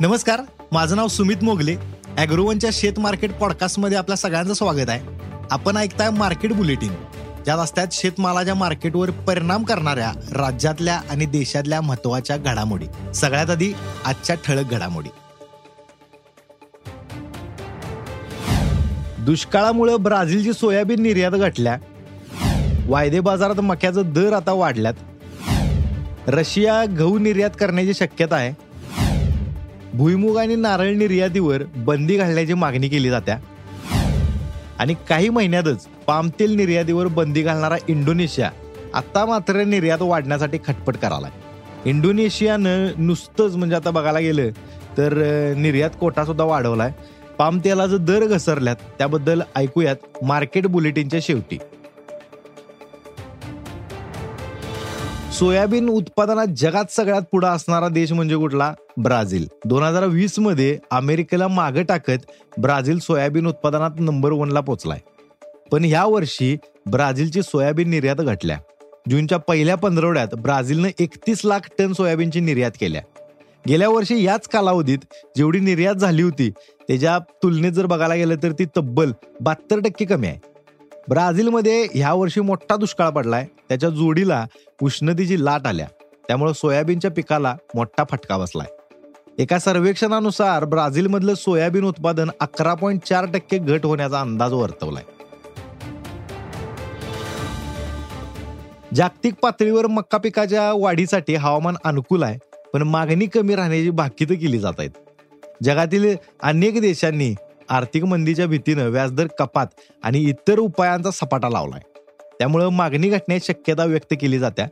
नमस्कार माझं नाव सुमित मोगले. अॅग्रोवनच्या शेत मार्केट पॉडकास्टमध्ये आपल्या सगळ्यांचं स्वागत आहे. आपण ऐकताय मार्केट बुलेटिन. ज्या रस्त्यात शेतमालाच्या मार्केटवर परिणाम करणाऱ्या राज्यातल्या आणि देशातल्या महत्त्वाच्या घडामोडी. सगळ्यात आधी आजच्या ठळक घडामोडी. दुष्काळामुळे ब्राझीलची सोयाबीन निर्यात घटल्या. वायदे बाजारात मक्याचा दर आता वाढल्यात. रशिया गहू निर्यात करण्याची शक्यता आहे. भुईमुग आणि नारळ निर्यातीवर बंदी घालण्याची मागणी केली जात्या. आणि काही महिन्यातच पामतेल निर्यातीवर बंदी घालणारा इंडोनेशिया आता मात्र निर्यात वाढण्यासाठी खटपट करालाय. इंडोनेशियानं नुसतंच म्हणजे आता बघायला गेलं तर निर्यात कोटा सुद्धा वाढवलाय. पामतेलाचं दर घसरल्यात त्याबद्दल ऐकूयात मार्केट बुलेटिनच्या शेवटी. सोयाबीन उत्पादनात जगात सगळ्यात पुढे असणारा देश म्हणजे कुठला? ब्राझील. दोन हजार वीसमध्ये अमेरिकेला मागे टाकत ब्राझील सोयाबीन उत्पादनात नंबर वनला पोचलाय. पण ह्या वर्षी ब्राझीलची सोयाबीन निर्यात घटल्या. जूनच्या पहिल्या पंधरवड्यात ब्राझीलनं एकतीस लाख टन सोयाबीनची निर्यात केल्या. गेल्या वर्षी याच कालावधीत जेवढी निर्यात झाली होती त्याच्या तुलनेत जर बघायला गेलं तर ती तब्बल बहात्तर टक्के कमी आहे. ब्राझीलमध्ये ह्या वर्षी मोठा दुष्काळ पडलाय. त्याच्या जोडीला उष्णतेची लाट आल्या. त्यामुळे सोयाबीनच्या पिकाला मोठा फटका बसलाय. एका सर्वेक्षणानुसार ब्राझीलमधलं सोयाबीन उत्पादन अकरा पॉईंट चार टक्के घट होण्याचा अंदाज वर्तवलाय. जागतिक पातळीवर मक्का पिकाच्या वाढीसाठी हवामान अनुकूल आहे पण मागणी कमी राहण्याची भाकीत केली जात आहेत. जगातील अनेक देशांनी आर्थिक मंदीच्या भीतीनं व्याजदर कपात आणि इतर उपायांचा सपाटा लावलाय. त्यामुळं मागणी घटण्याची शक्यता व्यक्त केली जाते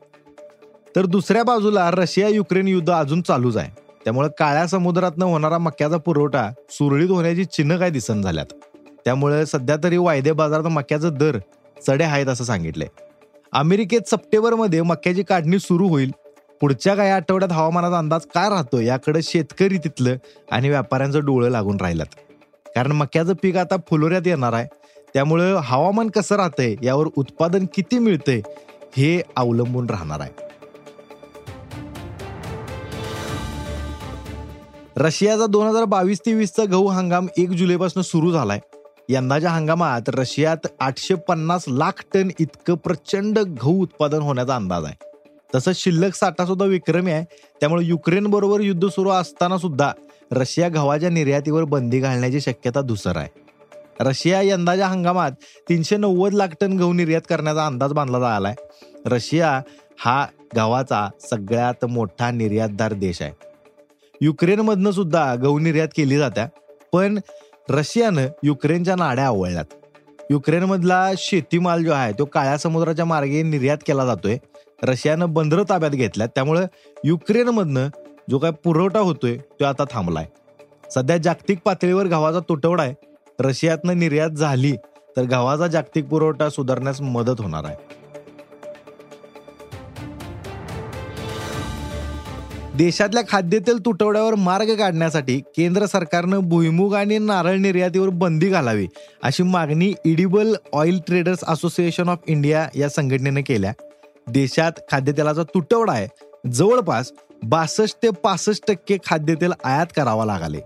तर दुसऱ्या बाजूला रशिया युक्रेन युद्ध अजून चालूच आहे. त्यामुळे काळ्या समुद्रातनं होणारा मक्याचा पुरवठा सुरळीत होण्याची चिन्ह काय दिसन झाल्यात. त्यामुळे सध्या तरी वायदे बाजारात मक्याचा दर चढे आहेत असं सांगितलंय. अमेरिकेत सप्टेंबरमध्ये मक्याची काढणी सुरू होईल. पुढच्या काही आठवड्यात हवामानाचा अंदाज काय राहतो याकडे शेतकरी तिथलं आणि व्यापाऱ्यांचं डोळं लागून राहिलात कारण मक्याचं पीक आता फुलोऱ्यात येणार आहे. त्यामुळं हवामान कसं राहतंय यावर उत्पादन किती मिळतंय हे अवलंबून राहणार आहे. रशियाचा दोन हजार बावीस तेवीसचा गहू हंगाम एक जुलैपासून सुरू झालाय. यंदाच्या हंगामात रशियात आठशे पन्नास लाख टन इतकं प्रचंड गहू उत्पादन होण्याचा अंदाज आहे. तसंच शिल्लक साठा सुद्धा विक्रमी आहे. त्यामुळे युक्रेन बरोबर युद्ध सुरू असताना सुद्धा रशिया गव्हाच्या निर्यातीवर बंदी घालण्याची शक्यता धुसर आहे. रशिया यंदाच्या हंगामात तीनशे नव्वद लाख टन गहू निर्यात करण्याचा अंदाज बांधला जालाय रशिया हा गव्हाचा सगळ्यात मोठा निर्यातदार देश आहे. युक्रेनमधनं सुद्धा गहू निर्यात केली जात्या पण रशियानं युक्रेनच्या नाड्या आवळल्यात. युक्रेनमधला शेतीमाल जो आहे तो काळ्या समुद्राच्या मार्गे निर्यात केला जातोय. रशियानं बंदरं ताब्यात घेतल्यात त्यामुळं युक्रेनमधनं जो काय पुरवठा होतोय तो आता थांबलाय. सध्या जागतिक पातळीवर गव्हाचा तुटवडा आहे. रशियातनं निर्यात झाली तर गव्हाचा जागतिक पुरवठा सुधारण्यास मदत होणार आहे. देशातल्या खाद्यतेल तुटवड्यावर मार्ग काढण्यासाठी केंद्र सरकारनं भुईमुग आणि नारळ निर्यातीवर बंदी घालावी अशी मागणी edible oil traders association of India या संघटनेनं केल्या. देशात खाद्यतेलाचा तुटवडा आहे. जवळपास बासष्ट ते पासष्ट टक्के खाद्यतेल आयात करावा लागले.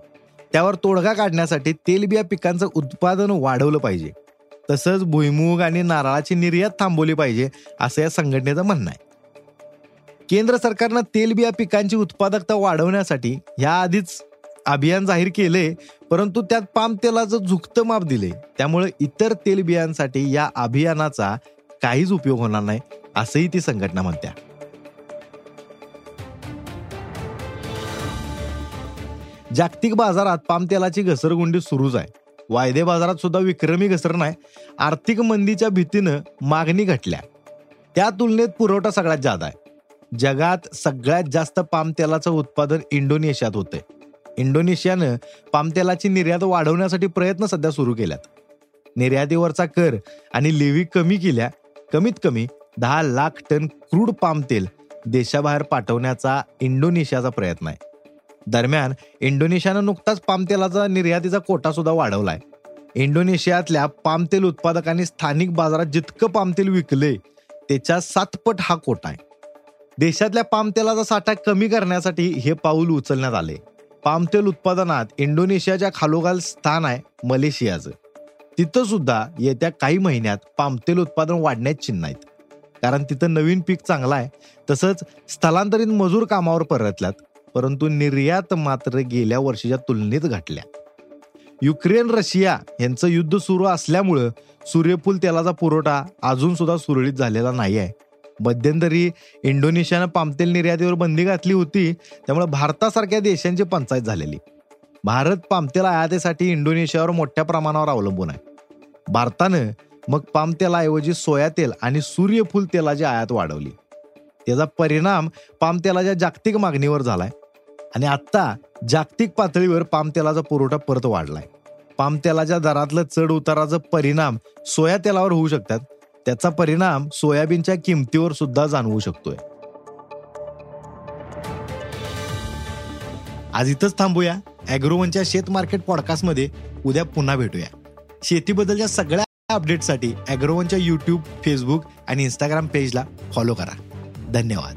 त्यावर तोडगा काढण्यासाठी तेलबिया पिकांचं उत्पादन वाढवलं पाहिजे. तसंच भुईमुग आणि नारळाची निर्यात थांबवली पाहिजे असं या संघटनेचं म्हणणं आहे. केंद्र सरकारनं तेलबिया पिकांची उत्पादकता वाढवण्यासाठी याआधीच अभियान जाहीर केले परंतु त्यात पाम तेलाचं झुकतं माप दिले त्यामुळे इतर तेलबियांसाठी या अभियानाचा काहीच उपयोग होणार नाही असंही ती संघटना म्हणत्या. जागतिक बाजारात पाम तेलाची घसरगुंडी सुरूच आहे. वायदे बाजारात सुद्धा विक्रमी घसरण आहे. आर्थिक मंदीच्या भीतीनं मागणी घटल्या. त्या तुलनेत पुरवठा सगळ्यात जादा आहे. जगात सगळ्यात जास्त पाम तेलाचं उत्पादन इंडोनेशियात होतंय. इंडोनेशियानं पामतेलाची निर्यात वाढवण्यासाठी प्रयत्न सध्या सुरू केल्यात. निर्यातीवरचा कर आणि लेवी कमी केल्या कमीत कमी दहा लाख टन क्रूड पाम तेल देशाबाहेर पाठवण्याचा इंडोनेशियाचा प्रयत्न आहे. दरम्यान इंडोनेशियानं नुकताच पामतेलाचा निर्यातीचा कोटा सुद्धा वाढवलाय. इंडोनेशियातल्या पामतेल उत्पादकांनी स्थानिक बाजारात जितकं पामतेल विकले त्याच्या सातपट हा कोटा आहे. देशातल्या पामतेलाचा साठा कमी करण्यासाठी हे पाऊल उचलण्यात आले. पामतेल उत्पादनात इंडोनेशियाच्या खालोखाल स्थान आहे मलेशियाचं. तिथं सुद्धा येत्या काही महिन्यात पामतेल उत्पादन वाढण्यात चिन्ह आहेत. कारण तिथं नवीन पीक चांगलं आहे तसंच स्थलांतरित मजूर कामावर परतल्यात. परंतु निर्यात मात्र गेल्या वर्षीच्या तुलनेत घटल्या. युक्रेन रशिया यांचं युद्ध सुरू असल्यामुळं सूर्यफूल तेलाचा पुरवठा अजून सुद्धा सुरळीत झालेला नाही आहे मध्यंतरी इंडोनेशियानं पामतेल निर्यातीवर बंदी घातली होती त्यामुळे भारतासारख्या देशांची पंचायत झालेली. भारत पामतेल आयातीसाठी इंडोनेशियावर मोठ्या प्रमाणावर अवलंबून आहे. भारतानं मग पामतेलाऐवजी सोया तेल आणि सूर्यफूल तेलाची आयात वाढवली. त्याचा परिणाम पामतेलाच्या जागतिक मागणीवर झालाय. आणि आत्ता जागतिक पातळीवर पामतेलाचा पुरवठा परत वाढलाय. पामतेलाच्या दरातलं चढ उताराचा परिणाम सोया तेलावर होऊ शकतात. त्याचा परिणाम सोयाबीनच्या किमतीवर सुद्धा जाणवू शकतोय. आज इथंच थांबूया. अॅग्रोवनच्या शेत मार्केट पॉडकास्टमध्ये उद्या पुन्हा भेटूया. शेतीबद्दलच्या सगळ्या अपडेटसाठी अॅग्रोवनच्या युट्यूब फेसबुक आणि इंस्टाग्राम पेजला फॉलो करा. धन्यवाद.